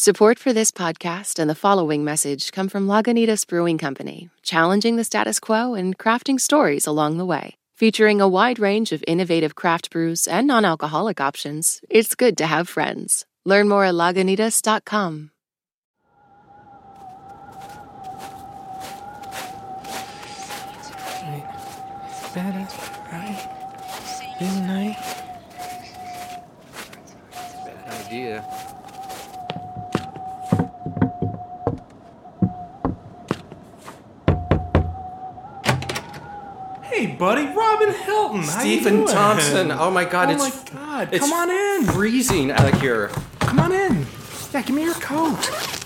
Support for this podcast and the following message come from Lagunitas Brewing Company, challenging the status quo and crafting stories along the way. Featuring a wide range of innovative craft brews and non alcoholic options, it's good to have friends. Learn more at lagunitas.com. better, right? Midnight. Bad idea. Hey, buddy, Robin Hilton. Stephen? Thompson. Oh my God! Oh it's my God! Come on in. freezing out here. Come on in. Yeah, give me your coat.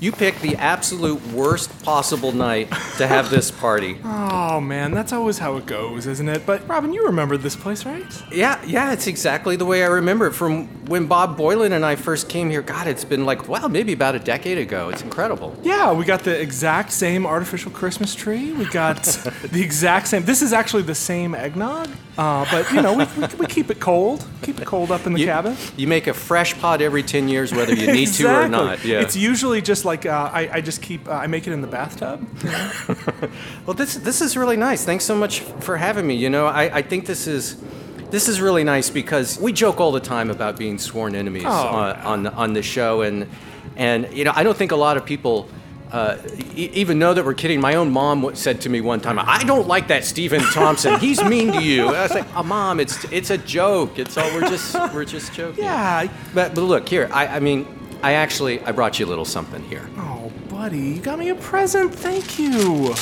You picked the absolute worst possible night to have this party. Oh man, that's always how it goes, isn't it? But Robin, you remember this place, right? Yeah, yeah, it's exactly the way I remember it from when Bob Boilen and I first came here. God, it's been like, wow, maybe about a decade ago. It's incredible. Yeah, we got the exact same artificial Christmas tree. We got the exact same. This is actually the same eggnog, uh, but you know we, we, we keep it cold. Keep it cold up in the You, cabin. you make a fresh pot every 10 years, whether you need to or not. Yeah. It's usually just like uh, I, I just keep uh, I make it in the bathtub. Well, this this is really nice. Thanks so much for having me. You know, I, I think this is this is really nice because we joke all the time about being sworn enemies Oh, on, on on the show, and and you know, I don't think a lot of people. Uh, e- even know that we're kidding. My own mom said to me one time, "I don't like that Stephen Thompson. He's mean to you." And I was like, oh, "Mom, it's it's a joke. It's all we're just we're just joking." Yeah. But but look here. I I mean, I actually I brought you a little something here. Oh, buddy, you got me a present. Thank you.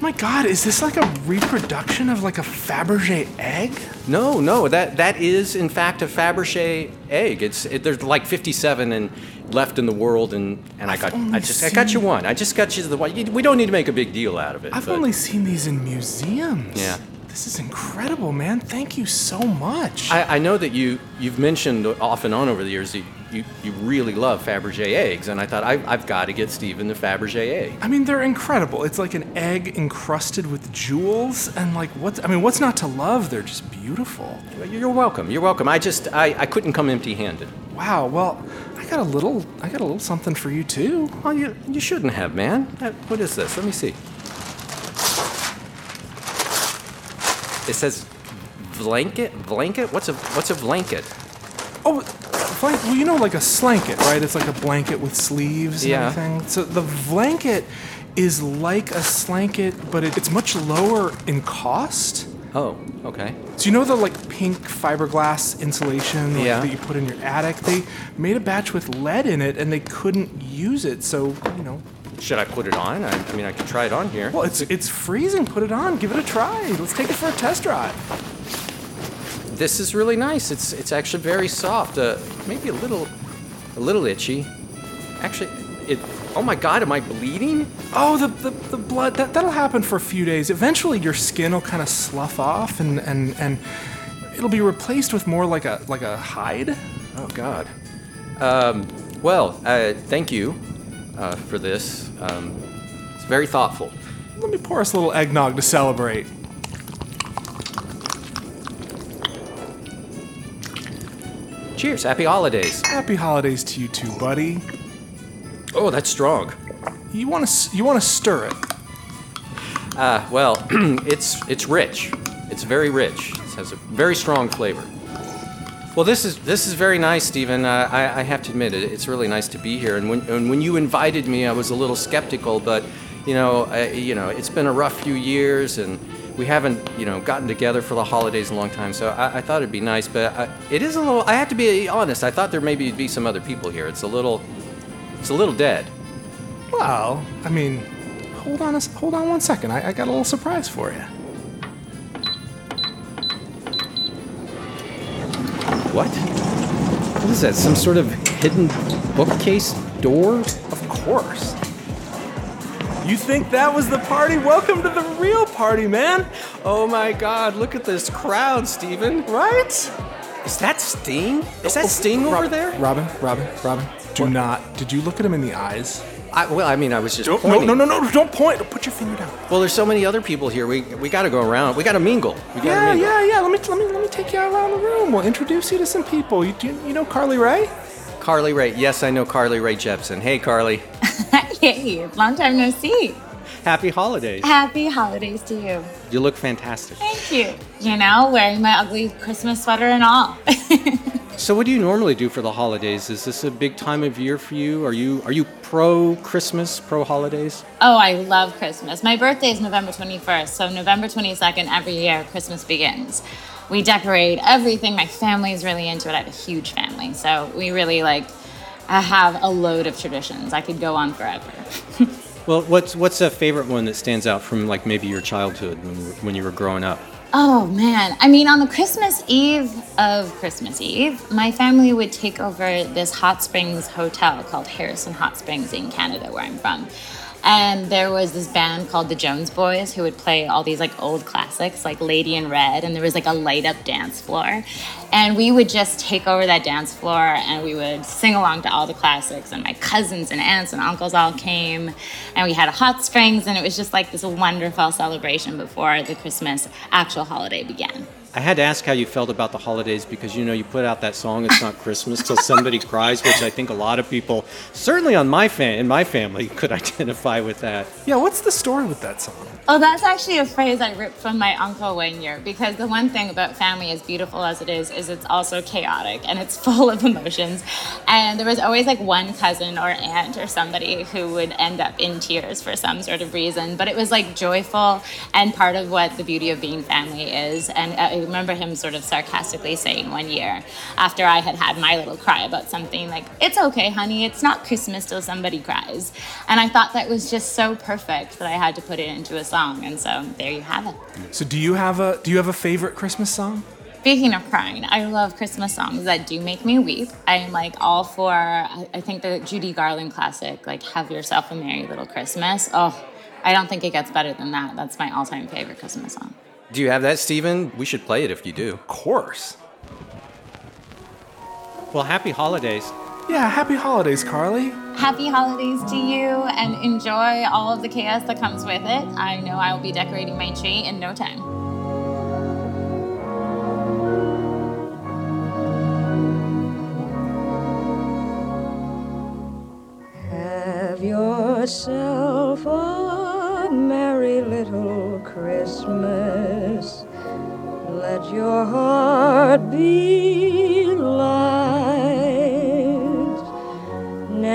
My God, is this like a reproduction of like a Fabergé egg? No, no, that that is in fact a Fabergé egg. It's it, there's like 57 and left in the world, and and I got I just I got you one. I just got you the one. We don't need to make a big deal out of it. I've but- only seen these in museums. Yeah. This is incredible, man. Thank you so much. I, I know that you you've mentioned off and on over the years that you, you really love Fabergé eggs, and I thought I, I've got to get Stephen the Fabergé egg. I mean, they're incredible. It's like an egg encrusted with jewels, and like what's I mean, what's not to love? They're just beautiful. You're welcome. You're welcome. I just I, I couldn't come empty-handed. Wow. Well, I got a little, I got a little something for you too. Well, you you shouldn't have, man. What is this? Let me see. It says blanket. Blanket. What's a what's a blanket? Oh, blank, well, you know, like a slanket, right? It's like a blanket with sleeves and Yeah. everything. So the blanket is like a slanket, but it, it's much lower in cost. Oh, okay. So you know the like pink fiberglass insulation like, Yeah. that you put in your attic? They made a batch with lead in it, and they couldn't use it. So you know, Should I put it on? I, I mean, I could try it on here. well, it's it's freezing. Put it on. Give it a try. Let's take it for a test drive. This is really nice. It's it's actually very soft. Uh, maybe a little a little itchy. Actually, it. Oh my God, am I bleeding? Oh, the, the, the blood, that, that'll happen for a few days. Eventually, your skin will kind of slough off and, and, and it'll be replaced with more like a, like a hide. Oh God. Um, well, uh, thank you uh, for this. Um, it's very thoughtful. Let me pour us a little eggnog to celebrate. Cheers. Happy holidays. Happy holidays to you too, buddy. Oh, that's strong. You want to you want to stir it. Uh, well, it's it's rich. It's very rich. It has a very strong flavor. Well, this is this is very nice, Stephen. Uh, I, I have to admit it. It's really nice to be here. And when and when you invited me, I was a little skeptical, but you know, uh, you know, it's been a rough few years, and we haven't you know gotten together for the holidays in a long time. So I, I thought it'd be nice, but I, it is a little. I have to be honest. I thought there maybe be some other people here. It's a little, it's a little dead. Well, I mean, hold on a, hold on one second. I, I got a little surprise for you. What? What is that? Some sort of hidden bookcase door? Of course. You think that was the party? Welcome to the real party, man. Oh my god, look at this crowd, Stephen. Right? Is that Sting? Is that oh, oh, Sting over there? Robin, Robin, Robin. Do not. Did you look at him in the eyes? I, well, I mean, I was just Don't, no, pointing. no, no, no, don't point. Put your finger down. Well, there's so many other people here. We we got to go around. We got to mingle. We got to Yeah, mingle. yeah, yeah. Let me, let me, let me take you around the room. We'll introduce you to some people. You, do you, you know Carly Rae? Carly Rae. Yes, I know Carly Rae Jepsen. Hey, Carly. Hey, long time no see. Happy holidays. Happy holidays to you. You look fantastic. Thank you. You know, wearing my ugly Christmas sweater and all. So, what do you normally do for the holidays? Is this a big time of year for you? Are you are you pro Christmas, pro holidays? oh, I love Christmas. My birthday is November 21st, so November 22nd, every year, Christmas begins. We decorate everything. My family is really into it. I have a huge family, so we really like I have a load of traditions. I could go on forever. Well, what's what's a favorite one that stands out from like maybe your childhood when you were, when you were growing up? Oh man, I mean, on the Christmas Eve of Christmas Eve, my family would take over this hot springs hotel called Harrison Hot Springs in Canada, where I'm from. And there was this band called the Jones Boys who would play all these like old classics like Lady in Red, and there was like a light up dance floor. And we would just take over that dance floor and we would sing along to all the classics. And my cousins and aunts and uncles all came, and we had a hot springs, and it was just like this wonderful celebration before the Christmas actual holiday began. I had to ask how you felt about the holidays because you know you put out that song "It's Not Christmas Till Somebody Cries," which I think a lot of people, certainly on my fan in my family, could identify with that. Yeah, what's the story with that song? Oh, that's actually a phrase I ripped from my uncle one year because the one thing about family, as beautiful as it is, is it's also chaotic and it's full of emotions. And there was always like one cousin or aunt or somebody who would end up in tears for some sort of reason. But it was like joyful and part of what the beauty of being family is. And I remember him sort of sarcastically saying one year after I had had my little cry about something, like, it's okay, honey, it's not Christmas till somebody cries. And I thought that was just so perfect that I had to put it into a song. And so there you have it. So, do you have a do you have a favorite Christmas song? Speaking of crying, I love Christmas songs that do make me weep. I'm like all for, I I think the Judy Garland classic, like Have Yourself a Merry Little Christmas. Oh, I don't think it gets better than that. That's my all time favorite Christmas song. Do you have that, Stephen? We should play it if you do. Of course. Well, happy holidays. Yeah, happy holidays, Carly. Happy holidays to you and enjoy all of the chaos that comes with it. I know I will be decorating my tree in no time. Have yourself a merry little Christmas. Let your heart be light.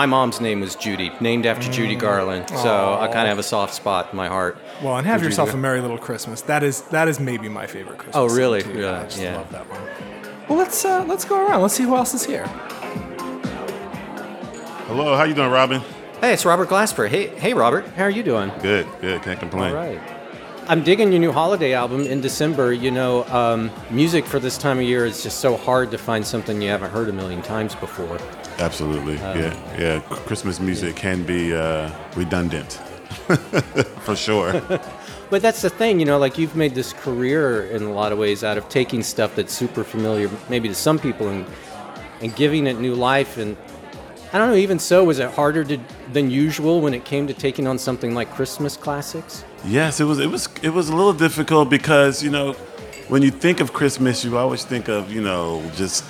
my mom's name was Judy, named after Judy Garland. So I kind of have a soft spot in my heart. Well, and have for yourself a merry little Christmas. That is that is maybe my favorite Christmas. Oh, really? song, too. Yeah, I just yeah. love that one. Well, let's uh, let's go around. Let's see who else is here. Hello, how you doing, Robin? Hey, it's Robert Glasper. Hey, hey, Robert. How are you doing? Good, good. Can't complain. All right. I'm digging your new holiday album in December. You know, um, music for this time of year is just so hard to find something you haven't heard a million times before. Absolutely. Um, yeah, yeah. Christmas music can be uh, redundant, for sure. But that's the thing, you know, like you've made this career in a lot of ways out of taking stuff that's super familiar, maybe to some people, and and giving it new life. And I don't know, even so, was it harder to, than usual when it came to taking on something like Christmas classics? yes, it was. It was. It was a little difficult because you know, when you think of Christmas, you always think of you know just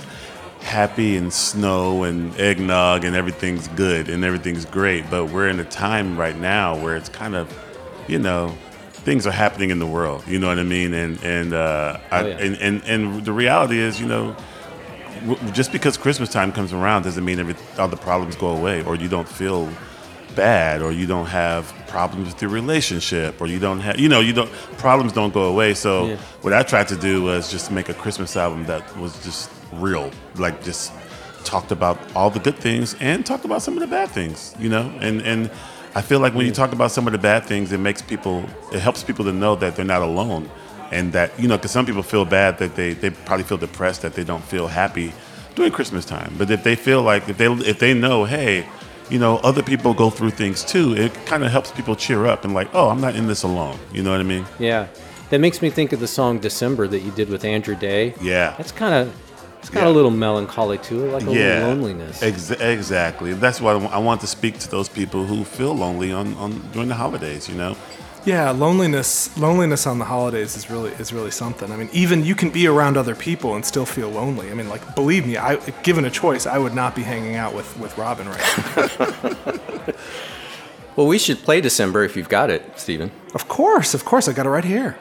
happy and snow and eggnog and everything's good and everything's great. But we're in a time right now where it's kind of, you know, things are happening in the world. You know what I mean? And and uh, I, Oh, yeah. and, and and the reality is, you know. Just because Christmas time comes around doesn't mean every, all the problems go away, or you don't feel bad, or you don't have problems with your relationship, or you don't have, you know, you don't problems don't go away. So Yeah. what I tried to do was just make a Christmas album that was just real, like just talked about all the good things and talked about some of the bad things, you know, and and I feel like when you talk about some of the bad things, it makes people, it helps people to know that they're not alone, and that you know, because some people feel bad that they they probably feel depressed that they don't feel happy during Christmas time, but if they feel like if they if they know, hey. You know, other people go through things too. It kind of helps people cheer up and like, oh, I'm not in this alone. You know what I mean? Yeah. That makes me think of the song December that you did with Andra Day. Yeah. That's kind of, it's got Yeah. a little melancholy to it, like a yeah, little loneliness. Ex- exactly. That's why I want to speak to those people who feel lonely on, on during the holidays. You know, Yeah, loneliness loneliness on the holidays is really is really something. I mean, even you can be around other people and still feel lonely. I mean, like believe me, I given a choice, I would not be hanging out with with Robin right now. Well, we should play December if you've got it, Stephen. of course, of course, I got it right here.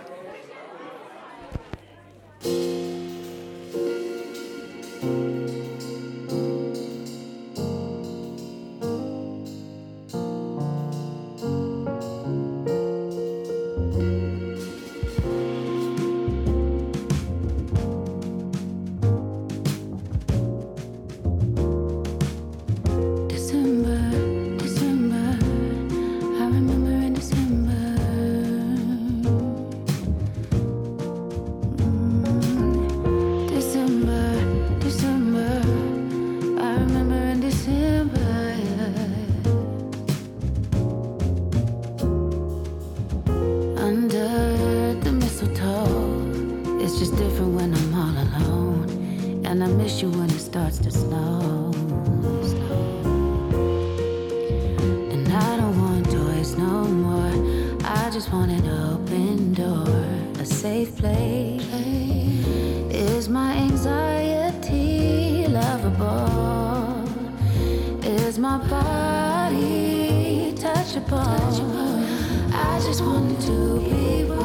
Different when I'm all alone, and I miss you when it starts to snow. And I don't want toys no more. I just want an open door, a safe place. Is my anxiety lovable? Is my body touchable? I just want to be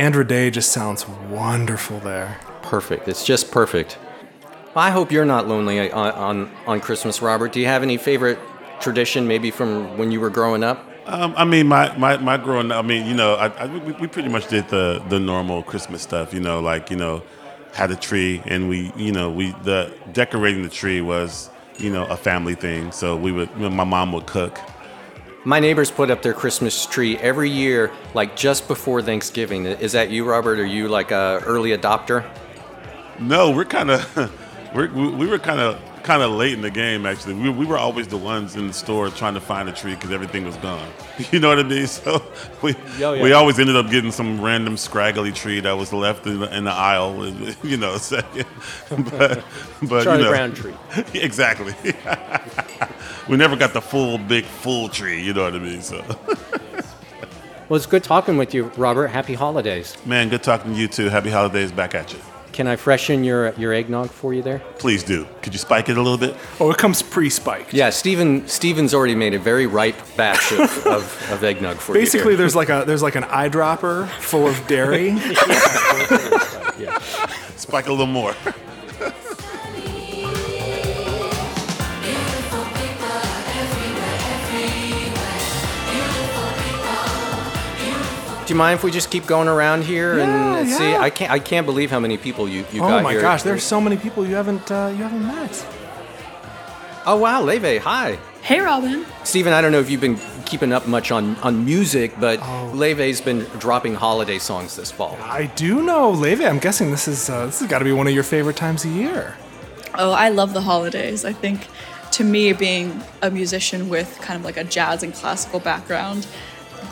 Andra Day just sounds wonderful there. Perfect. It's just perfect. Well, I hope you're not lonely on, on, on Christmas, Robert. Do you have any favorite tradition, maybe from when you were growing up? Um, I mean, my, my, my growing up, I mean, you know, I, I, we, we pretty much did the, the normal Christmas stuff, you know, like, you know, had a tree and we, you know, we, the decorating the tree was, you know, a family thing. So we would, you know, my mom would cook. My neighbors put up their Christmas tree every year, like just before Thanksgiving. Is that you, Robert? Are you like a early adopter? No, we're kind of, we're, we we were kind of, kind of late in the game actually. We, we were always the ones in the store trying to find a tree because everything was gone. You know what I mean? So we Yo, yeah. we always ended up getting some random scraggly tree that was left in the, in the aisle. You know, so, but but Charlie you know, Brown tree. exactly. We never got the full big full tree. You know what I mean? So Well, it's good talking with you, Robert. Happy holidays. man, good talking to you too. Happy holidays back at you. Can I freshen your your eggnog for you there? Please do. Could you spike it a little bit? Oh, it comes pre-spiked. Yeah, Stephen, Stephen's already made a very ripe batch of, of, of eggnog for you. Basically, there's like a there's like an eyedropper full of dairy. yeah. Spike a little more. Do you mind if we just keep going around here Yeah, and see? yeah. I can't I can't believe how many people you you oh got here. Oh my gosh, there's so many people you haven't uh, you haven't met. Oh wow, Laufey, hi. Hey, Robin. Stephen, I don't know if you've been keeping up much on, on music, but Oh. Laufey's been dropping holiday songs this fall. I do know, Laufey. I'm guessing this is uh, this has got to be one of your favorite times of year. Oh, I love the holidays. I think to me, being a musician with kind of like a jazz and classical background,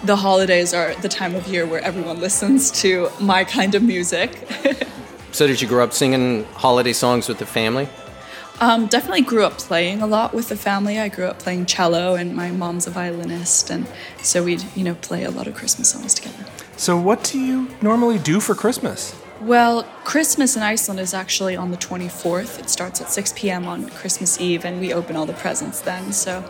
the holidays are the time of year where everyone listens to my kind of music. So did you grow up singing holiday songs with the family? um, definitely grew up playing a lot with the family. I grew up playing cello, and my mom's a violinist, and so we'd you know play a lot of Christmas songs together. So, what do you normally do for Christmas? Well, Christmas in Iceland is actually on the 24th. It starts at 6 p.m. on Christmas Eve, and we open all the presents then. So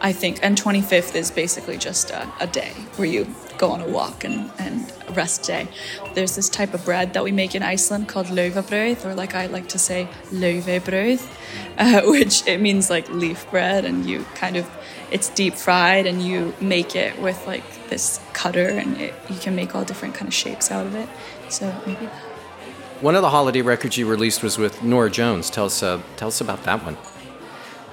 I think, and 25th is basically just a, a day where you go on a walk and, and rest day. There's this type of bread that we make in Iceland called laufabrauð, or like I like to say, laufabröð, uh, which it means like leaf bread, and you kind of, it's deep fried, and you make it with like this cutter, and it, you can make all different kind of shapes out of it. So maybe that. One of the holiday records you released was with Norah Jones. Tell us, uh, tell us about that one.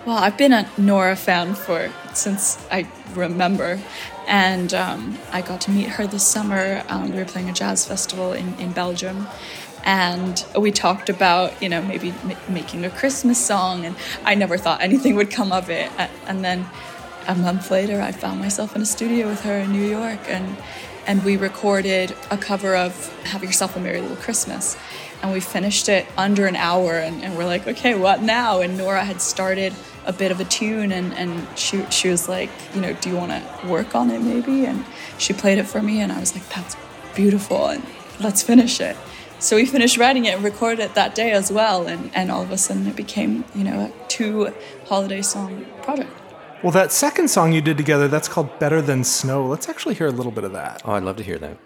Well, I've been a Norah fan for since I remember, and um, I got to meet her this summer. Um, we were playing a jazz festival in, in Belgium, and we talked about you know maybe ma- making a Christmas song, and I never thought anything would come of it. And then a month later, I found myself in a studio with her in New York, and and we recorded a cover of "Have Yourself a Merry Little Christmas." And we finished it under an hour, and, and we're like, okay, what now? And Norah had started a bit of a tune, and, and she, she was like, you know, do you want to work on it maybe? And she played it for me, and I was like, that's beautiful, and let's finish it. So we finished writing it and recorded it that day as well, and, and all of a sudden it became, you know, a two holiday song project. Well, that second song you did together, that's called Better Than Snow. Let's actually hear a little bit of that. Oh, I'd love to hear that.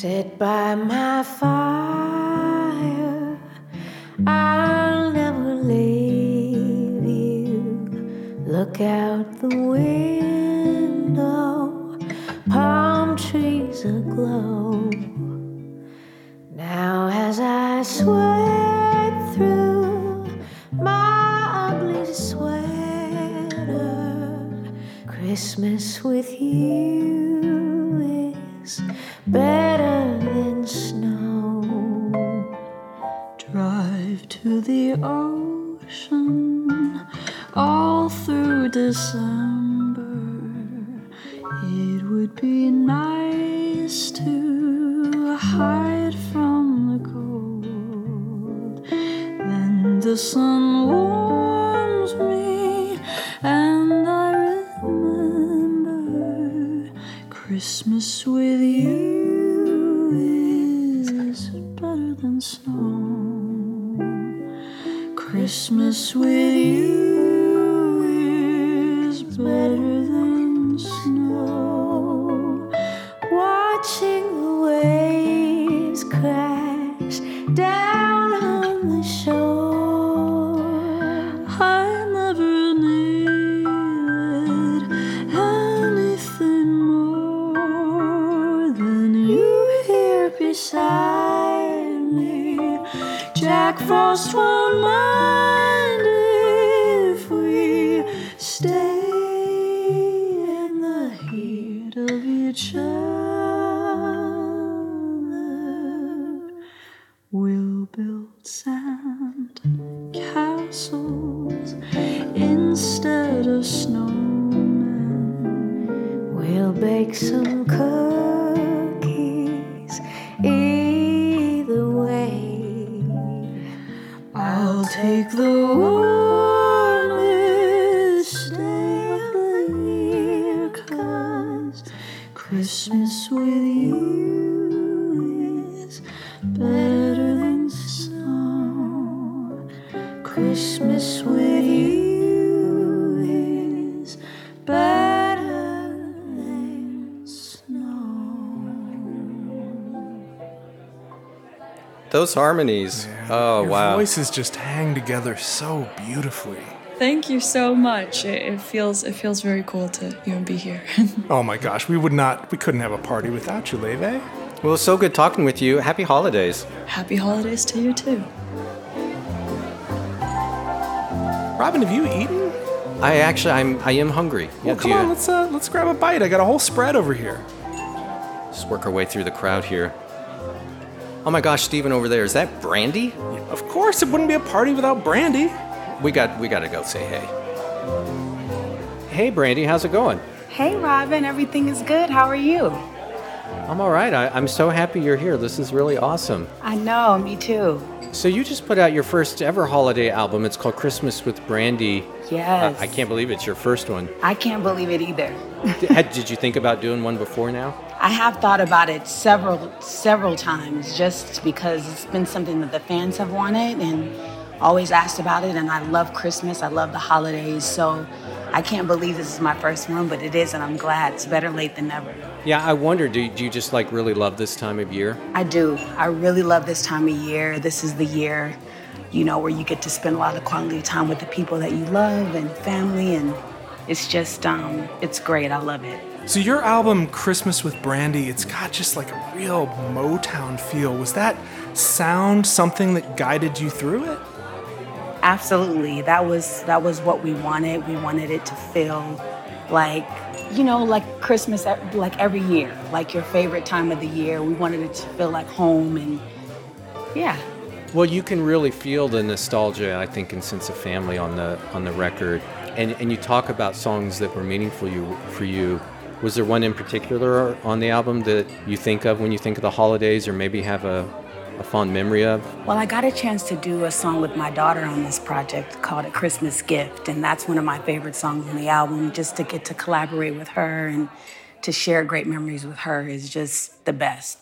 Sit by my fire. I'll never leave you. Look out the window, palm trees aglow. Now, as I sweat through my ugly sweater, Christmas with you is better than snow. Drive to the ocean all through December. With Those harmonies. Oh, Your wow. voices just hang together so beautifully. Thank you so much. It, it feels it feels very cool to even be here. Oh my gosh, we would not, we couldn't have a party without you, Laufey. Well, it's so good talking with you. Happy holidays. Happy holidays to you too. Robin, have you eaten? I actually, I'm, I am hungry. Well, do come you- on, let's uh, let's grab a bite. I got a whole spread over here. Let's work our way through the crowd here. Oh my gosh, Stephen over there, is that Brandy? Of course, it wouldn't be a party without brandy. We got we got to go say hey. Hey Brandy, how's it going? Hey, Robin, everything is good. How are you? I'm all right. I, I'm so happy you're here. This is really awesome. I know, me too. So you just put out your first ever holiday album. It's called Christmas with Brandy. Yes. I, I can't believe it's your first one. I can't believe it either. Did, did you think about doing one before now? I have thought about it several several times just because it's been something that the fans have wanted and always asked about it and I love Christmas. I love the holidays. So I can't believe this is my first one, but it is and I'm glad. It's better late than never. Yeah, I wonder. Do, do you just like really love this time of year? I do. I really love this time of year. This is the year you know, where you get to spend a lot of quality time with the people that you love and family. And it's just, um, it's great. I love it. So your album Christmas with Brandy, it's got just like a real Motown feel. Was that sound something that guided you through it? Absolutely. That was that was what we wanted. We wanted it to feel like you know, like Christmas like every year, like your favorite time of the year. We wanted it to feel like home and yeah. Well, you can really feel the nostalgia, I think, and sense of family on the on the record, and and you talk about songs that were meaningful you for you. Was there one in particular on the album that you think of when you think of the holidays, or maybe have a, a fond memory of? Well, I got a chance to do a song with my daughter on this project called A Christmas Gift, and that's one of my favorite songs on the album. Just to get to collaborate with her and to share great memories with her is just the best.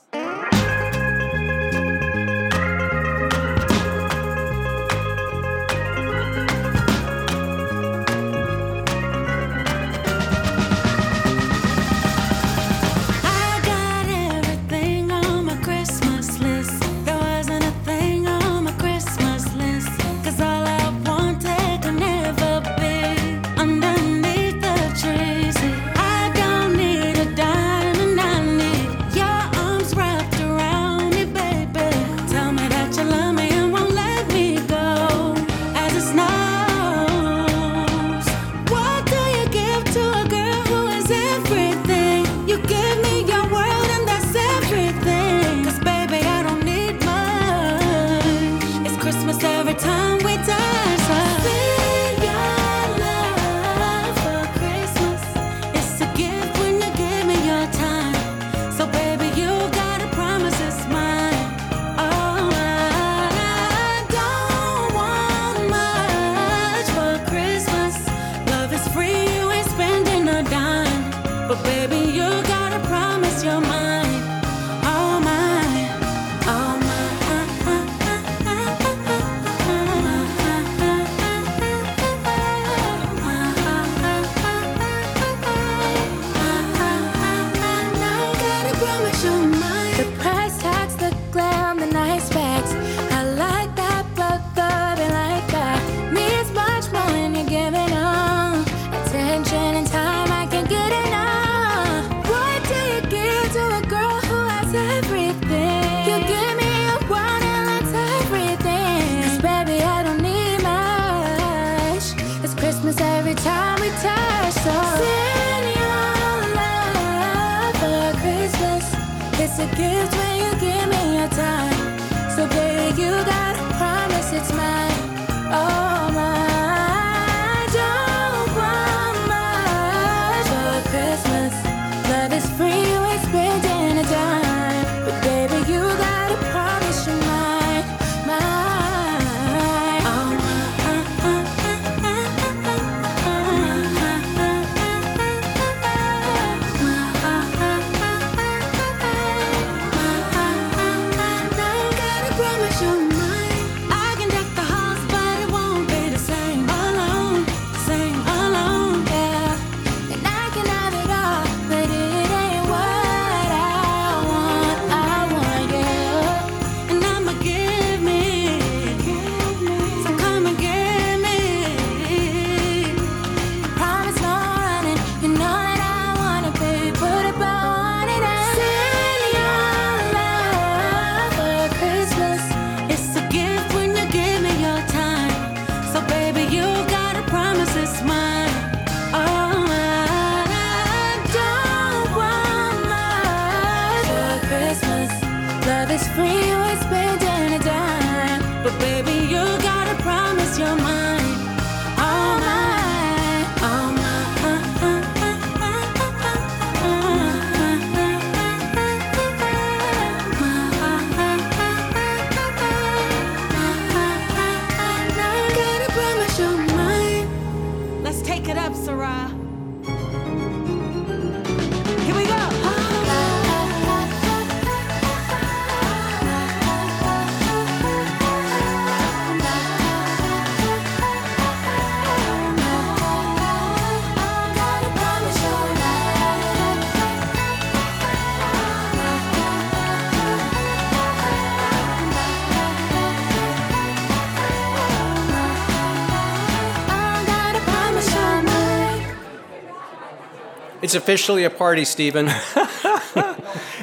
Officially a party, Stephen.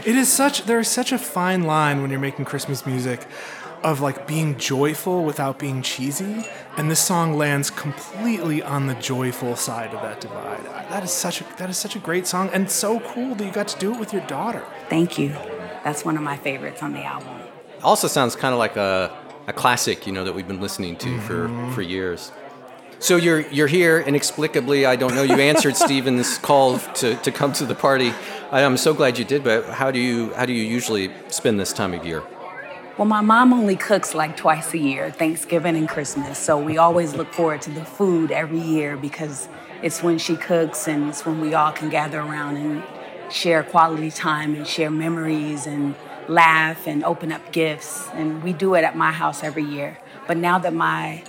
It is such there is such a fine line when you're making Christmas music of like being joyful without being cheesy, and this song lands completely on the joyful side of that divide. That is such a that is such a great song and so cool that you got to do it with your daughter. Thank you. That's one of my favorites on the album. also sounds kind of like a, a classic, you know, that we've been listening to for, mm-hmm. for years. So you're you're here inexplicably. I don't know. You answered Stephen's call to, to come to the party. I, I'm so glad you did. But how do you how do you usually spend this time of year? Well, my mom only cooks like twice a year, Thanksgiving and Christmas. So we always look forward to the food every year because it's when she cooks and it's when we all can gather around and share quality time and share memories and laugh and open up gifts. And we do it at my house every year. But now that my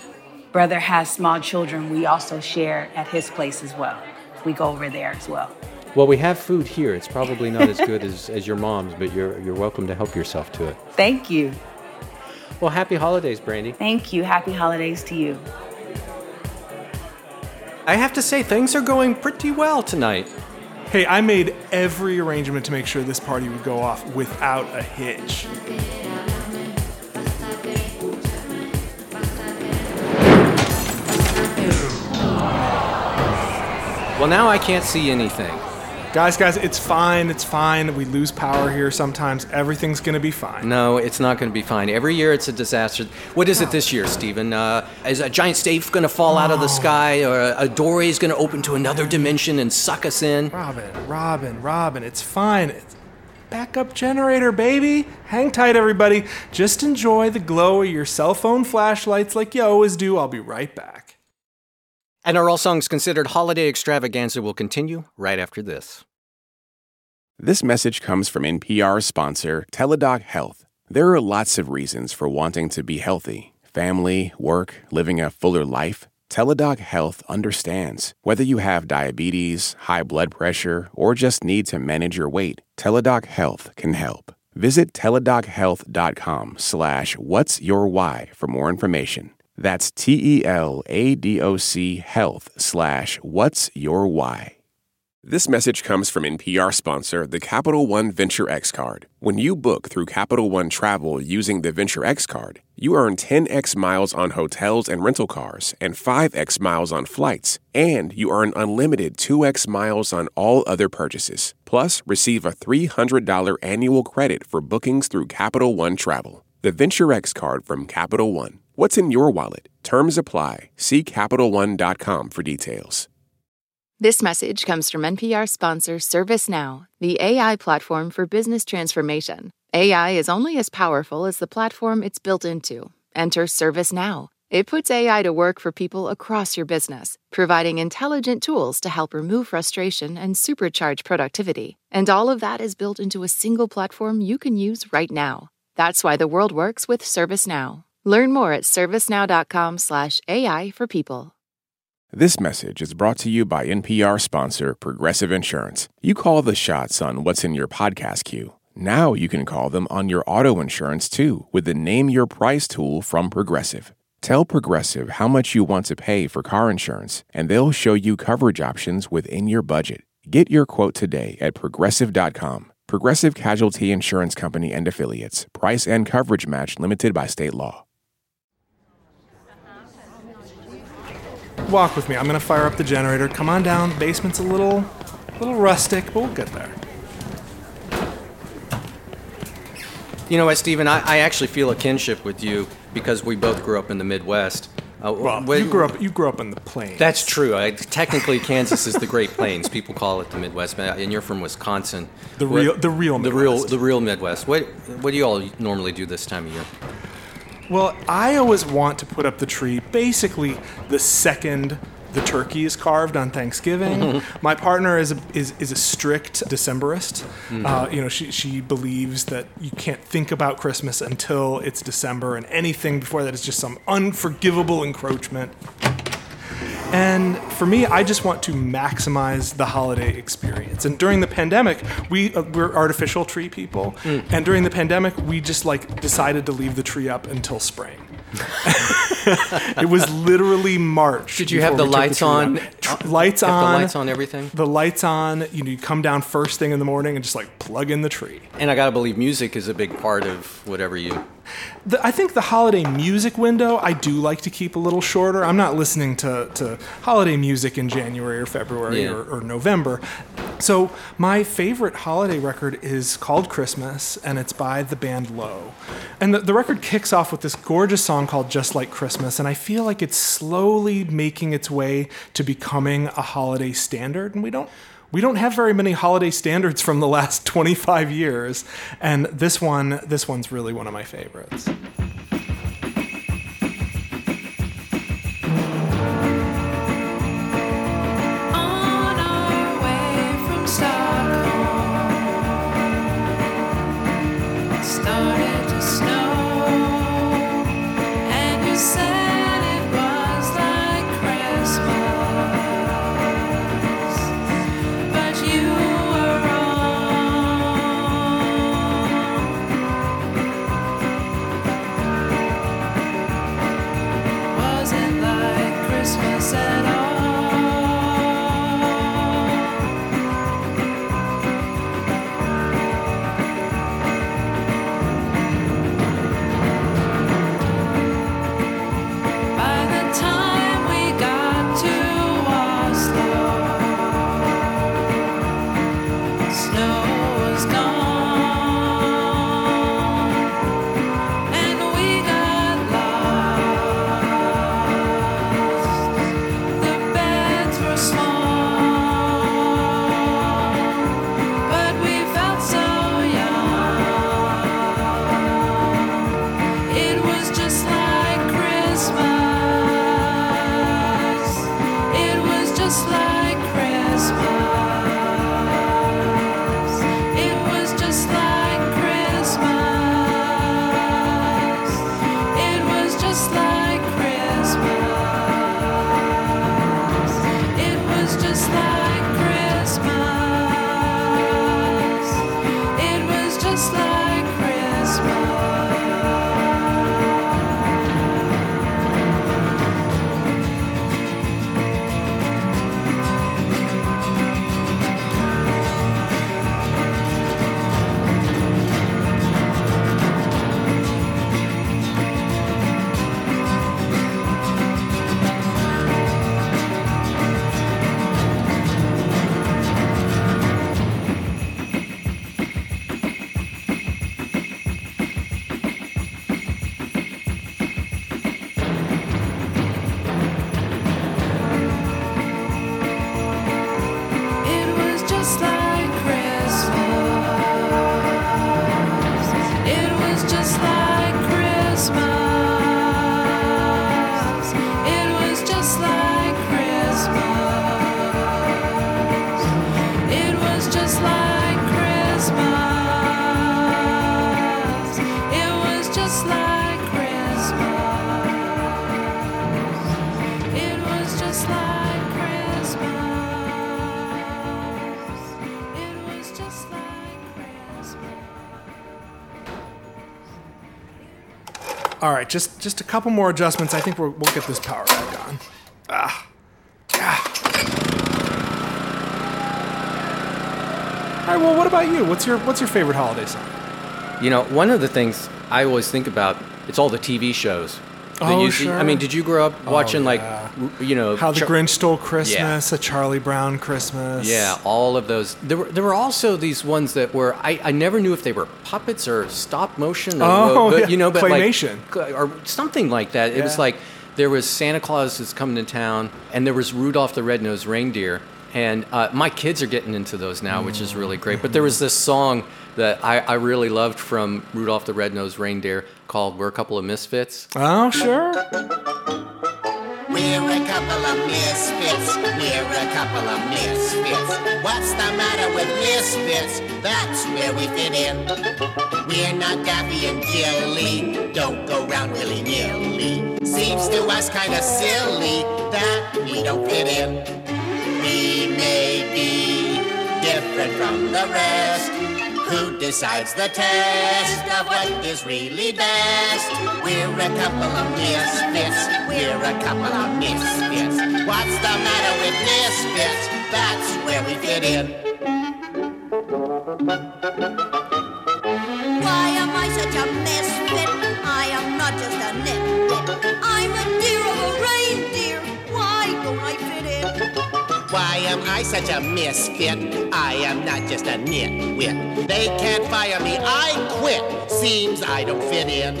brother has small children, we also share at his place as well. We go over there as well. Well, we have food here. It's probably not as good as, as your mom's, but you're you're welcome to help yourself to it. Thank you. Well, happy holidays, Brandy. Thank you. Happy holidays to you. I have to say things are going pretty well tonight. Hey, I made every arrangement to make sure this party would go off without a hitch. Well, now I can't see anything. Guys, guys, it's fine. It's fine. We lose power here sometimes. Everything's going to be fine. No, it's not going to be fine. Every year it's a disaster. What is it this year, Stephen? Uh, is a giant safe going to fall out of the sky, or a doorway is going to open to another dimension and suck us in? Robin, Robin, Robin, it's fine. It's backup generator, baby. Hang tight, everybody. Just enjoy the glow of your cell phone flashlights like you always do. I'll be right back. And our All Songs Considered holiday extravaganza will continue right after this. This message comes from NPR sponsor Teladoc Health. There are lots of reasons for wanting to be healthy family, work, living a fuller life. Teladoc Health understands. Whether you have diabetes, high blood pressure, or just need to manage your weight, Teladoc Health can help. Visit teladochealth.com slash what's your why for more information. That's T-E-L-A-D-O-C health slash what's your why. This message comes from NPR sponsor, the Capital One Venture X card. When you book through Capital One Travel using the Venture X card, you earn 10x miles on hotels and rental cars and 5x miles on flights, and you earn unlimited 2x miles on all other purchases. Plus, receive a $300 annual credit for bookings through Capital One Travel. The Venture X card from Capital One. What's in your wallet? Terms apply. See CapitalOne.com for details. This message comes from NPR sponsor ServiceNow, the AI platform for business transformation. AI is only as powerful as the platform it's built into. Enter ServiceNow. It puts AI to work for people across your business, providing intelligent tools to help remove frustration and supercharge productivity. And all of that is built into a single platform you can use right now. That's why the world works with ServiceNow. Learn more at servicenow.com/slash AI for people. This message is brought to you by NPR sponsor Progressive Insurance. You call the shots on what's in your podcast queue. Now you can call them on your auto insurance too with the Name Your Price tool from Progressive. Tell Progressive how much you want to pay for car insurance, and they'll show you coverage options within your budget. Get your quote today at progressive.com. Progressive Casualty Insurance Company and Affiliates. Price and coverage match limited by state law. Walk with me. I'm going to fire up the generator. Come on down. Basement's a little, little rustic, but we'll get there. You know what, Stephen? I, I actually feel a kinship with you because we both grew up in the Midwest. Uh, Well, you grew up. You grew up in the plains. That's true. I, technically, Kansas is the Great Plains. People call it the Midwest, and you're from Wisconsin. The What- real- the real the real, Midwest. the real Midwest. What, what do you all normally do this time of year? Well, I always want to put up the tree basically the second the turkey is carved on Thanksgiving. My partner is a, is, is a strict Decemberist. Uh, you know, she, she believes that you can't think about Christmas until it's December, and anything before that is just some unforgivable encroachment. And for me, I just want to maximize the holiday experience. And during the pandemic, we uh, we're artificial tree people, and during the pandemic, we just like decided to leave the tree up until spring. it was literally March. Did you have the lights tree on? Tr- lights Have the on. lights on everything? The lights on. You know, you come down first thing in the morning and just like plug in the tree. And I gotta believe music is a big part of whatever you. The, I think the holiday music window I do like to keep a little shorter. I'm not listening to, to holiday music in January or February Yeah. or, or November. So my favorite holiday record is called Christmas, and it's by the band Low. And the, the record kicks off with this gorgeous song called Just Like Christmas, and I feel like it's slowly making its way to becoming a holiday standard, and we don't. We don't have very many holiday standards from the last 25 years, and this one, this one's really one of my favorites. Just just a couple more adjustments. I think we'll get this power back on. Ah. Ah. All right. Well, what about you? What's your what's your favorite holiday song? You know, one of the things I always think about it's all the TV shows. Oh, you see- I mean, did you grow up Oh, watching yeah. like, you know, How the Char- Grinch Stole Christmas, a Charlie Brown Christmas. Yeah, all of those. There were there were also these ones that were I, I never knew if they were puppets or stop motion or Oh, but, yeah, you know but claymation. like or something like that. It was like there was Santa Claus is coming to town and there was Rudolph the Red-Nosed Reindeer and uh, my kids are getting into those now, which is really great. But there was this song that I, I really loved from Rudolph the Red-Nosed Reindeer called "We're a Couple of Misfits." Oh, sure. We're a couple of misfits. We're a couple of misfits. What's the matter with misfits? That's where we fit in. We're not Daffy and Jilly. Don't go round willy nilly. Seems to us kind of silly that we don't fit in. We may be different from the rest. Who decides the test of what is really best? We're a couple of misfits. We're a couple of misfits. What's the matter with misfits? That's where we fit in. Why am I such a misfit? I am not just a nitwit. Why am I such a misfit? I am not just a nitwit. They can't fire me. I quit. Seems I don't fit in.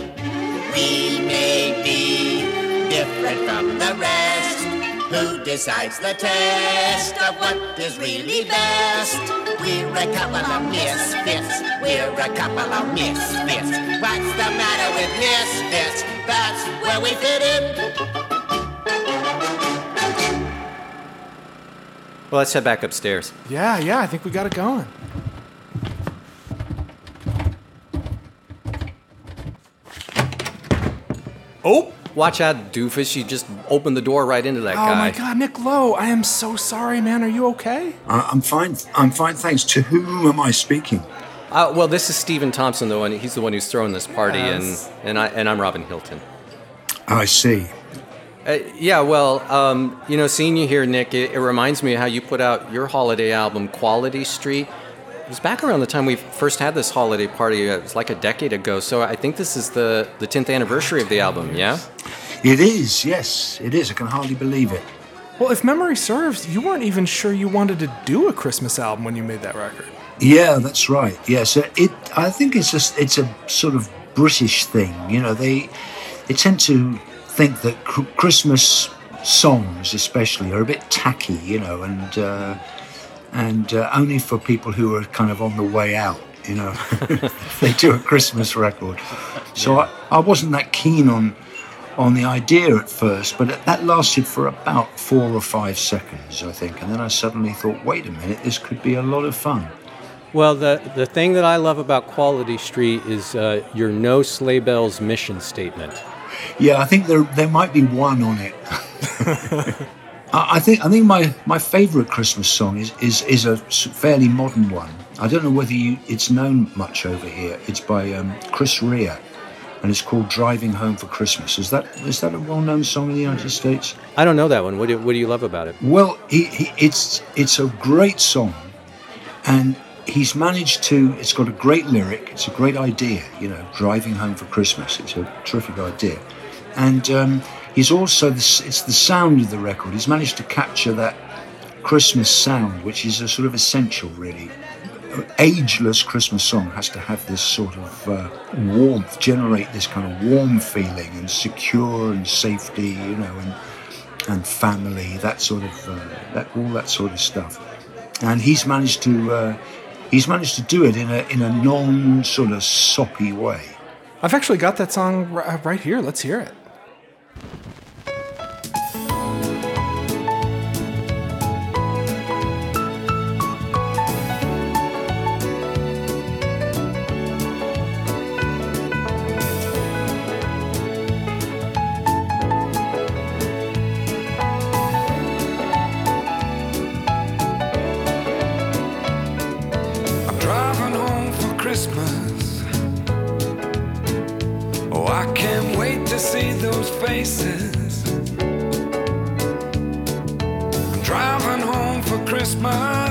We may be different from the rest. Who decides the test of what is really best? We're a couple of misfits. We're a couple of misfits. What's the matter with misfits? That's where we fit in. Well, let's head back upstairs. Yeah, yeah, I think we got it going. Oh, Watch out, doofus. You just opened the door right into that oh guy. my God, Nick Lowe, I am so sorry, man. Are you okay? I- I'm fine. I'm fine, thanks. To whom am I speaking? Uh, well, this is Stephen Thompson, the one. He's the one who's throwing this party, Yes. and and I and I'm Robin Hilton. I see. Uh, yeah, well, um, you know, seeing you here, Nick, it, it reminds me of how you put out your holiday album, Quality Street. It was back around the time we first had this holiday party. uh, It was like a decade ago. So I think this is the the 10th anniversary of the album. Yeah. It is. Yes, it is. I can hardly believe it. Well, if memory serves, you weren't even sure you wanted to do a Christmas album when you made that record. Yeah, that's right. Yes, uh, it. I think it's just it's a sort of British thing. You know, they they tend to think that cr- Christmas songs, especially, are a bit tacky. You know, and uh, and uh, only for people who are kind of on the way out. You know, they do a Christmas record. So I, I wasn't that keen on on the idea at first, but that lasted for about four or five seconds, I think, and then I suddenly thought, wait a minute, this could be a lot of fun. Well, the, the thing that I love about Quality Street is uh, your no sleigh bells mission statement. Yeah, I think there there might be one on it. I I think I think my, my favourite Christmas song is, is is a fairly modern one. I don't know whether you it's known much over here. It's by um, Chris Rea, and it's called "Driving Home for Christmas." Is that is that a well known song in the United States? I don't know that one. What do, what do you love about it? Well, he, he, it's it's a great song, and he's managed to. It's got a great lyric. It's a great idea. You know, driving home for Christmas. It's a terrific idea, and um, he's also the, it's the sound of the record. He's managed to capture that Christmas sound, which is a sort of essential, really. Ageless Christmas song has to have this sort of uh, warmth, generate this kind of warm feeling and secure and safety, you know, and and family, that sort of, uh, that all that sort of stuff. And he's managed to, uh, he's managed to do it in a in a non sort of soppy way. I've actually got that song ri- right here. Let's hear it. Christmas. Oh, I can't wait to see those faces. I'm driving home for Christmas,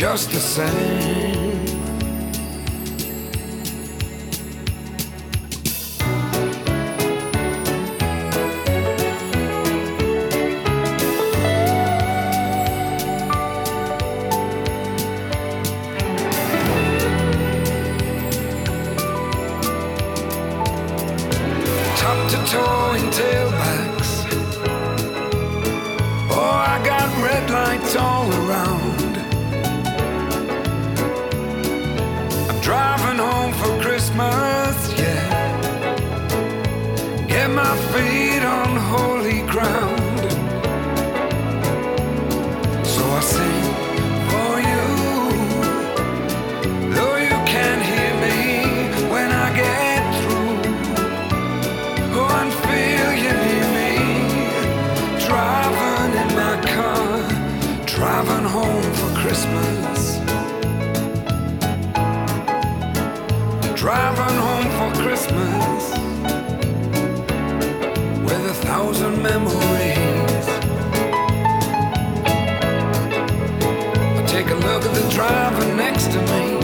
Just the same. top to toe in tailbacks. Oh, I got red lights around. Driver next to me.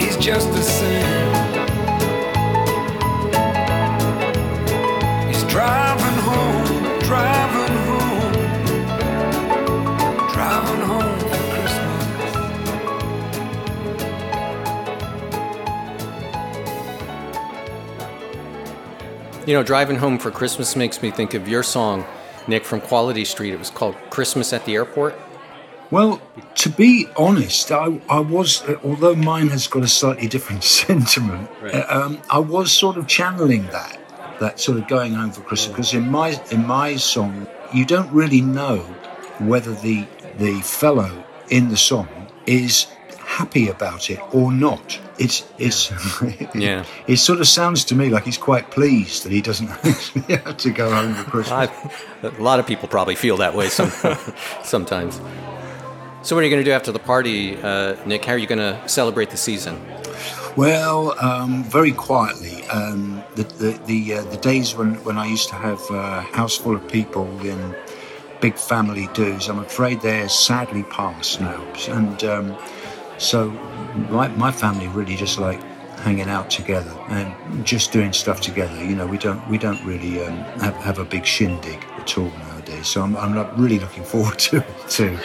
He's just the same. He's driving home, driving home, driving home for Christmas. You know, driving home for Christmas makes me think of your song, Nick, from Quality Street. It was called Christmas at the Airport. Well, to be honest, I, I was, although mine has got a slightly different sentiment, Right. uh, um, I was sort of channeling that, that sort of going home for Christmas. Because in my in my song, you don't really know whether the the fellow in the song is happy about it or not. It's it's Yeah. it sort of sounds to me like he's quite pleased that he doesn't have to go home for Christmas. A lot of people probably feel that way some, sometimes. So, what are you going to do after the party, uh, Nick? How are you going to celebrate the season? Well, um, very quietly. Um, the the the, uh, the days when, when I used to have a house full of people in big family do's, I'm afraid they're sadly past now. And um, so my, my family really just like hanging out together and just doing stuff together. You know, we don't we don't really um, have, have a big shindig at all nowadays. So I'm, I'm really looking forward to it too.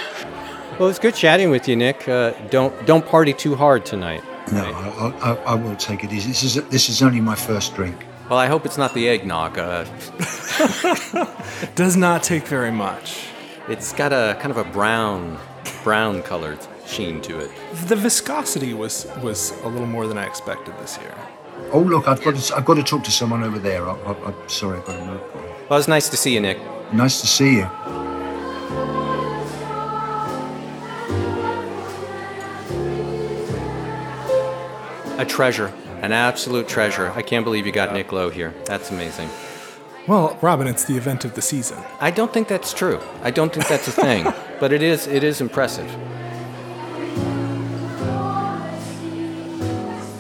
Well, it's good chatting with you, Nick. Uh, don't don't party too hard tonight. No, I, I, I will take it easy. This is this is only my first drink. Well, I hope it's not the eggnog. Uh, Does not take very much. it's got a kind of a brown, brown colored sheen to it. The viscosity was was a little more than I expected this year. Oh look, I've got to, I've got to talk to someone over there. I, I, I'm sorry, I've got to move. Well, it's nice to see you, Nick. Nice to see you. A treasure, an absolute treasure. I can't believe you got Nick Lowe here. That's amazing. Well, Robin, it's the event of the season. I don't think that's true. I don't think that's a thing, but it is. It is impressive.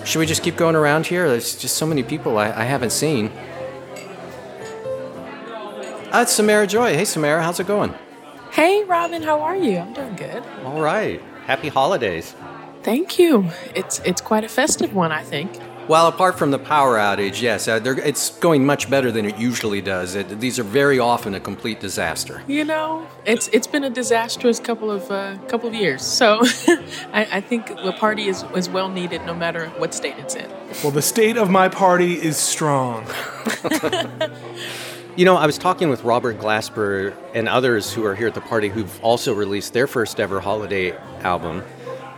Should we just keep going around here? There's just so many people I, I haven't seen. Ah, it's Samara Joy. Hey, Samara, how's it going? Hey, Robin, how are you? I'm doing good. All right. Happy holidays. Thank you. It's it's quite a festive one, I think. Well, apart from the power outage, yes, uh, they're- it's going much better than it usually does. It, these are very often a complete disaster. You know, it's it's been a disastrous couple of uh, couple of years. So, I, I think the party is is well needed, no matter what state it's in. Well, the state of my party is strong. You know, I was talking with Robert Glasper and others who are here at the party who've also released their first ever holiday album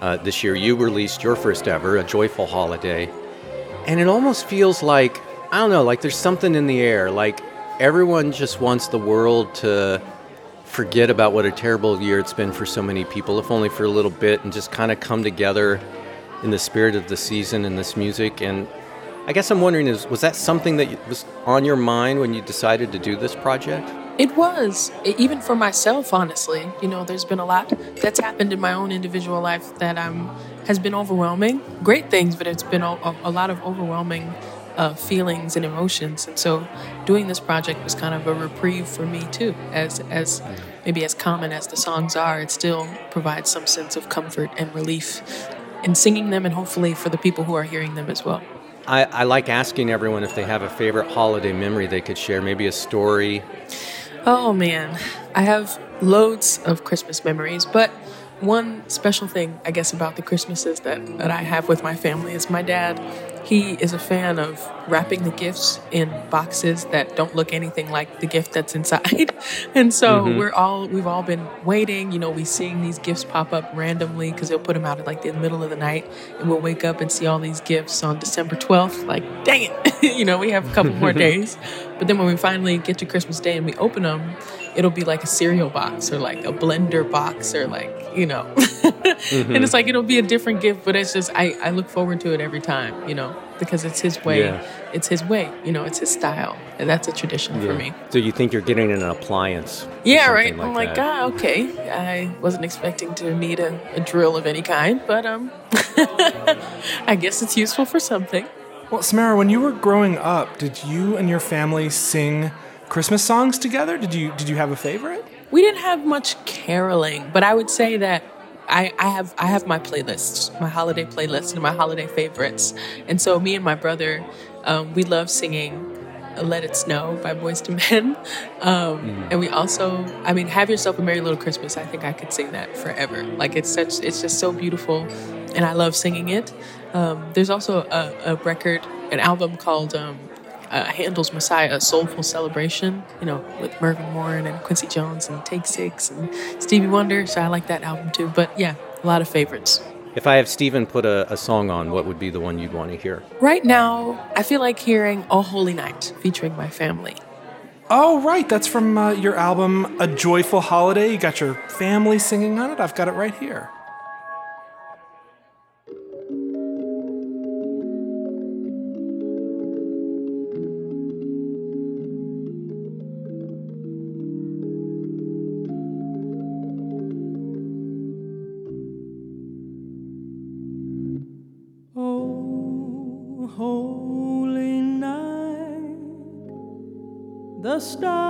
uh, this year. You released your first ever, A Joyful Holiday. And it almost feels like, I don't know, like there's something in the air. Like everyone just wants the world to forget about what a terrible year it's been for so many people, if only for a little bit, and just kind of come together in the spirit of the season and this music. And I guess I'm wondering is was that something that was on your mind when you decided to do this project? It was, even for myself, honestly. You know, there's been a lot that's happened in my own individual life that um, has been overwhelming. Great things, but it's been a, a, a lot of overwhelming uh, feelings and emotions. And so doing this project was kind of a reprieve for me, too. As, as maybe as common as the songs are, it still provides some sense of comfort and relief in singing them and hopefully for the people who are hearing them as well. I, I like asking everyone if they have a favorite holiday memory they could share, maybe a story. Oh man, I have loads of Christmas memories, but one special thing, I guess, about the Christmases that, that I have with my family is my dad. He is a fan of wrapping the gifts in boxes that don't look anything like the gift that's inside. And so Mhm. we're all we've all been waiting. You know, we seeing these gifts pop up randomly because they'll put them out at like the middle of the night, and we'll wake up and see all these gifts on December twelfth. Like, dang it, you know, we have a couple more days. But then when we finally get to Christmas Day and we open them, it'll be like a cereal box or like a blender box or like you know, and it's like it'll be a different gift. But it's just I I look forward to it every time, you know, because it's his way. Yeah. It's his way, you know, it's his style, and that's a tradition for me. So you think you're getting an appliance? Yeah, right. Like I'm like, that. ah, okay. I wasn't expecting to need a, a drill of any kind, but um, I guess it's useful for something. Well, Samara, when you were growing up, did you and your family sing Christmas songs together? Did you did you have a favorite? We didn't have much caroling, but I would say that I, I have I have my playlists, my holiday playlist, and my holiday favorites. And so me and my brother, um, we love singing "Let It Snow" by Boyz II Men, um, and we also, I mean, "Have Yourself a Merry Little Christmas." I think I could sing that forever. Like it's such, it's just so beautiful, and I love singing it. Um, there's also a, a record, an album called. Uh, Handel's Messiah, a soulful celebration, you know, with Mervyn Warren and Quincy Jones and Take Six and Stevie Wonder. So I like that album too. But yeah, a lot of favorites. If I have Stephen put a, a song on, what would be the one you'd want to hear? Right now, I feel like hearing Oh Holy Night featuring my family. Oh, right. That's from uh, your album A Joyful Holiday. You got your family singing on it. I've got it right here. The stars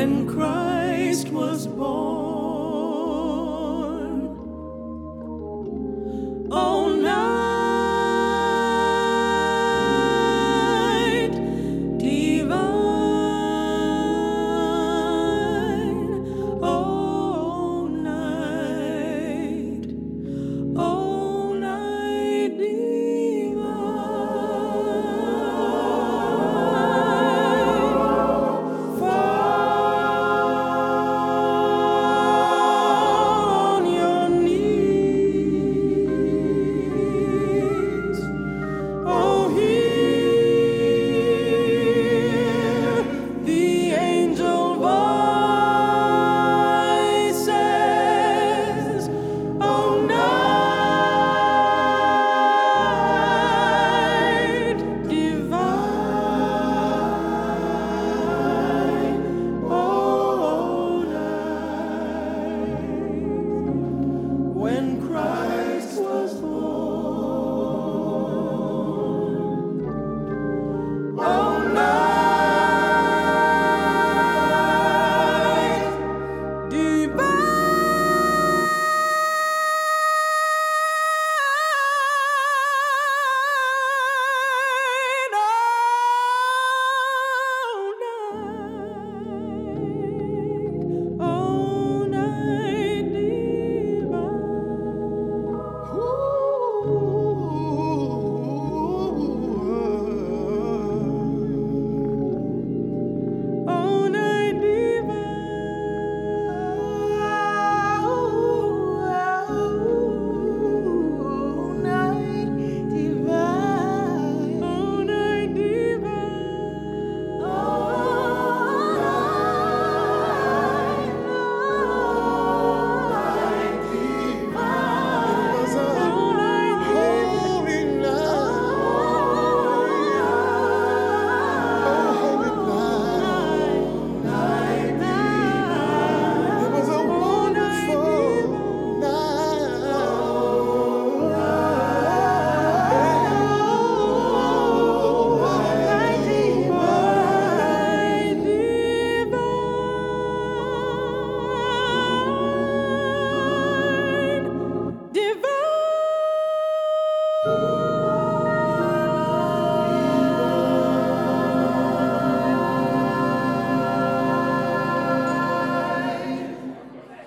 when Christ was born.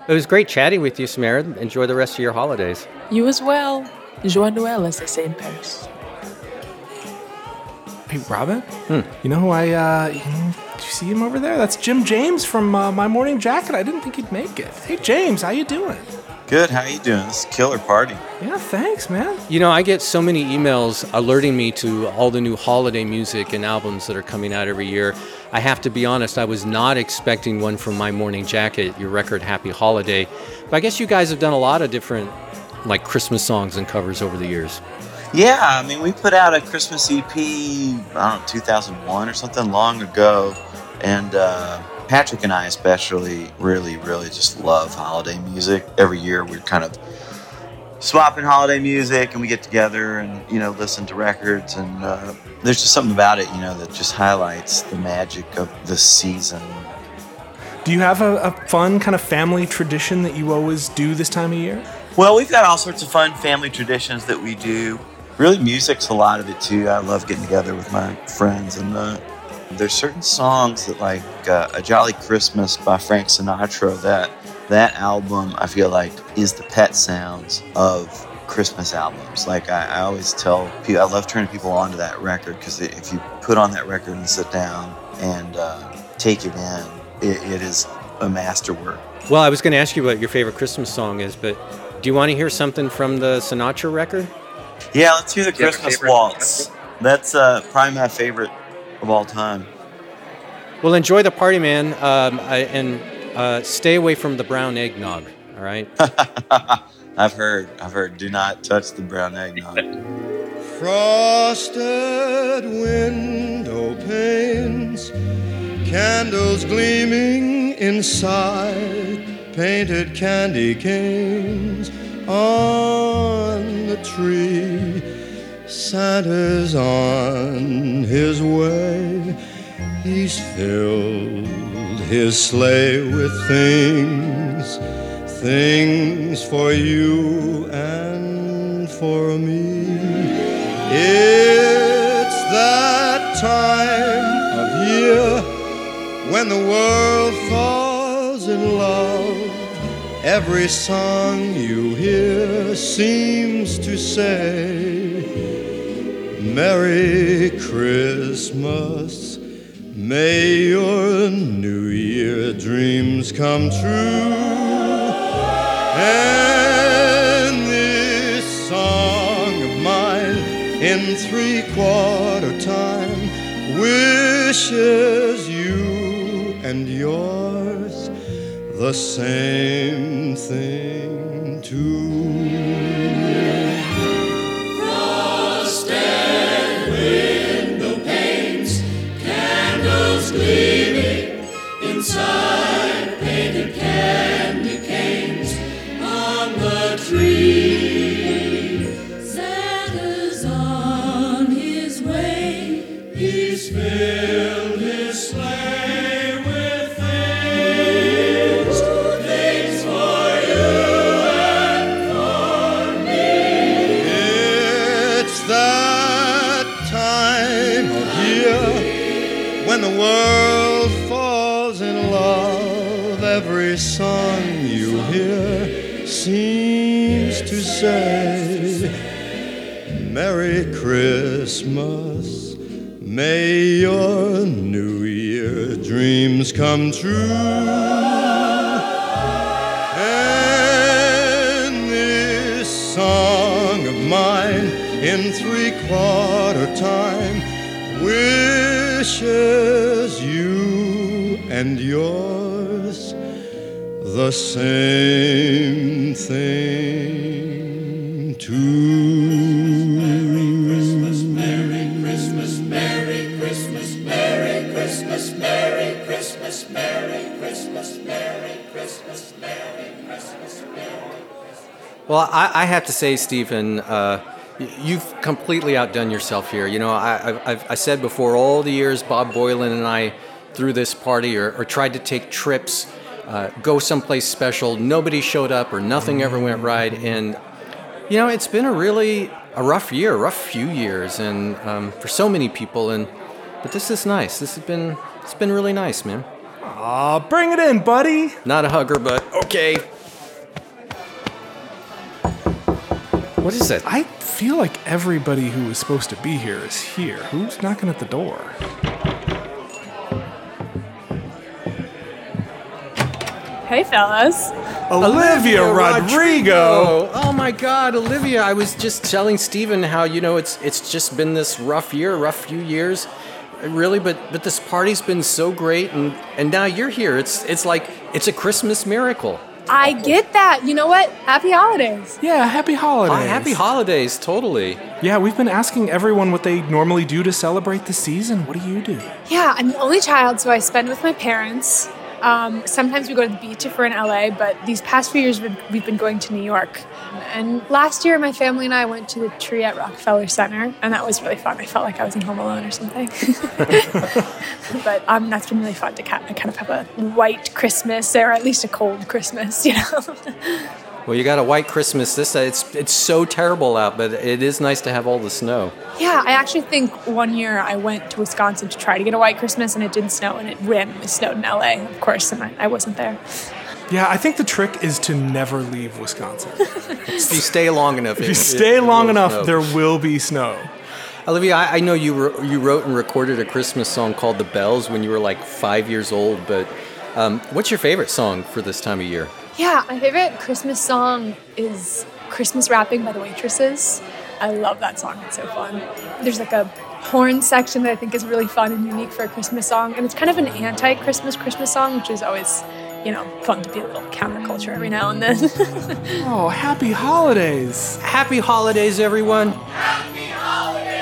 It was great chatting with you, Samara. Enjoy the rest of your holidays. You as well. Joie Noël, as they say in Paris. Hey, Robin. You know who I? Uh, you know, you see him over there? That's Jim James from uh, My Morning Jacket. I didn't think he'd make it. Hey, James, how you doing? Good. How you doing? This is a killer party. Yeah, thanks, man. You know, I get so many emails alerting me to all the new holiday music and albums that are coming out every year. I have to be honest, I was not expecting one from My Morning Jacket, your record Happy Holiday. But I guess you guys have done a lot of different like Christmas songs and covers over the years. Yeah, I mean, we put out a Christmas EP, I don't know, 2001 or something long ago. And uh, Patrick and I, especially, really, really just love holiday music. Every year we're kind of swapping holiday music and we get together and, you know, listen to records. And uh, there's just something about it, you know, that just highlights the magic of the season. Do you have a, a fun kind of family tradition that you always do this time of year? Well, we've got all sorts of fun family traditions that we do. Really, music's a lot of it too. I love getting together with my friends, and uh, there's certain songs that, like uh, "A Jolly Christmas" by Frank Sinatra. That that album, I feel like, is the pet sounds of Christmas albums. Like I, I always tell people, I love turning people on to that record because if you put on that record and sit down and uh, take it in, it, it is a masterwork. Well, I was going to ask you what your favorite Christmas song is, but do you want to hear something from the Sinatra record? Yeah, let's hear the Do you have a Christmas waltz. That's uh, probably my favorite of all time. Well, enjoy the party, man, um, I, and uh, stay away from the brown eggnog. All right. I've heard. I've heard. Do not touch the brown eggnog. Frosted window panes, candles gleaming inside, painted candy canes on the tree. Santa's on his way. He's filled his sleigh with things, things for you and for me. It's that time of year when the world falls in love. Every song you hear seems to say, Merry Christmas. May your New Year dreams come true. And this song of mine in three quarter time wishes you and yours the same thing too. Inside, painted candy canes on the tree. Santa's on his way. He's filled his sleigh with things, things for you and for me. It's that time of year when the world falls in love. Every song you hear seems to say, Merry Christmas. May your New Year dreams come true. And this song of mine in three quarter time wishes you and yours the same thing too. Merry Christmas, Merry Christmas, Merry Christmas, Merry Christmas, Merry Christmas, Merry Christmas, Merry Christmas, Merry Well, I, I have to say, Stephen, uh, you've completely outdone yourself here. You know, I, I've- I've, I said before, all the years Bob Boilen and I through this party or, or tried to take trips, uh, go someplace special. Nobody showed up or nothing ever went right. And, you know, it's been a really a rough year, a rough few years, and um, for so many people. And but this is nice. This has been it's been really nice, man. Aw, bring it in, buddy. Not a hugger, but okay. What is that? I feel like everybody who was supposed to be here is here. Who's knocking at the door? Hey, fellas. Olivia Rodrigo. Oh my God, Olivia! I was just telling Stephen how you know it's it's just been this rough year, rough few years, really. But but this party's been so great, and and now you're here. It's it's like it's a Christmas miracle. I get that. You know what? Happy holidays. Yeah, happy holidays. Oh, happy holidays, totally. Yeah, we've been asking everyone what they normally do to celebrate the season. What do you do? Yeah, I'm the only child, so I spend with my parents. Um, sometimes we go to the beach if we're in LA, but these past few years we've, been going to New York. And last year, my family and I went to the tree at Rockefeller Center, and that was really fun. I felt like I was in Home Alone or something. but um, that's been really fun to kind of have a white Christmas, or at least a cold Christmas, you know. Well, you got a white Christmas. This it's it's so terrible out, but it is nice to have all the snow. Yeah, I actually think one year I went to Wisconsin to try to get a white Christmas and it didn't snow and it randomly snowed in LA, of course, and I, I wasn't there. Yeah, I think the trick is to never leave Wisconsin. If you stay long enough, if you it- stay it long enough, snow. there will be snow. Olivia, I, I know you wro- you wrote and recorded a Christmas song called "The Bells" when you were like five years old. But um, what's your favorite song for this time of year? Yeah, my favorite Christmas song is Christmas Wrapping by the Waitresses. I love that song, it's so fun. There's like a horn section that I think is really fun and unique for a Christmas song, and it's kind of an anti Christmas Christmas song, which is always, you know, fun to be a little counterculture every now and then. oh, happy holidays! Happy holidays, everyone! Bah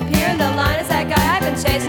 appear in the line. Is that guy I've been chasing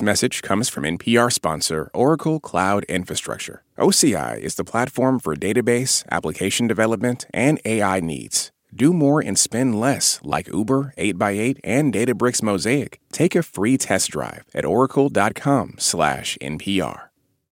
This message comes from NPR sponsor Oracle Cloud Infrastructure. OCI is the platform for database, application development, and AI needs. Do more and spend less, like Uber, 8x8, and Databricks Mosaic. Take a free test drive at oracle.com/npr.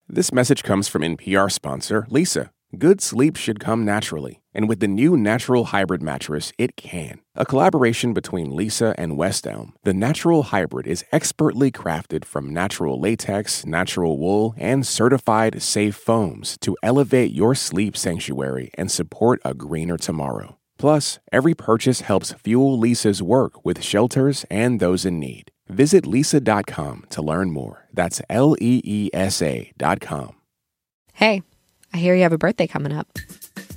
This message comes from NPR sponsor Leesa. Good sleep should come naturally, and with the new Natural Hybrid mattress, it can. A collaboration between Leesa and West Elm, the Natural Hybrid is expertly crafted from natural latex, natural wool, and certified safe foams to elevate your sleep sanctuary and support a greener tomorrow. Plus, every purchase helps fuel Leesa's work with shelters and those in need. Visit leesa.com to learn more. That's L E E S A dot com. Hey, I hear you have a birthday coming up.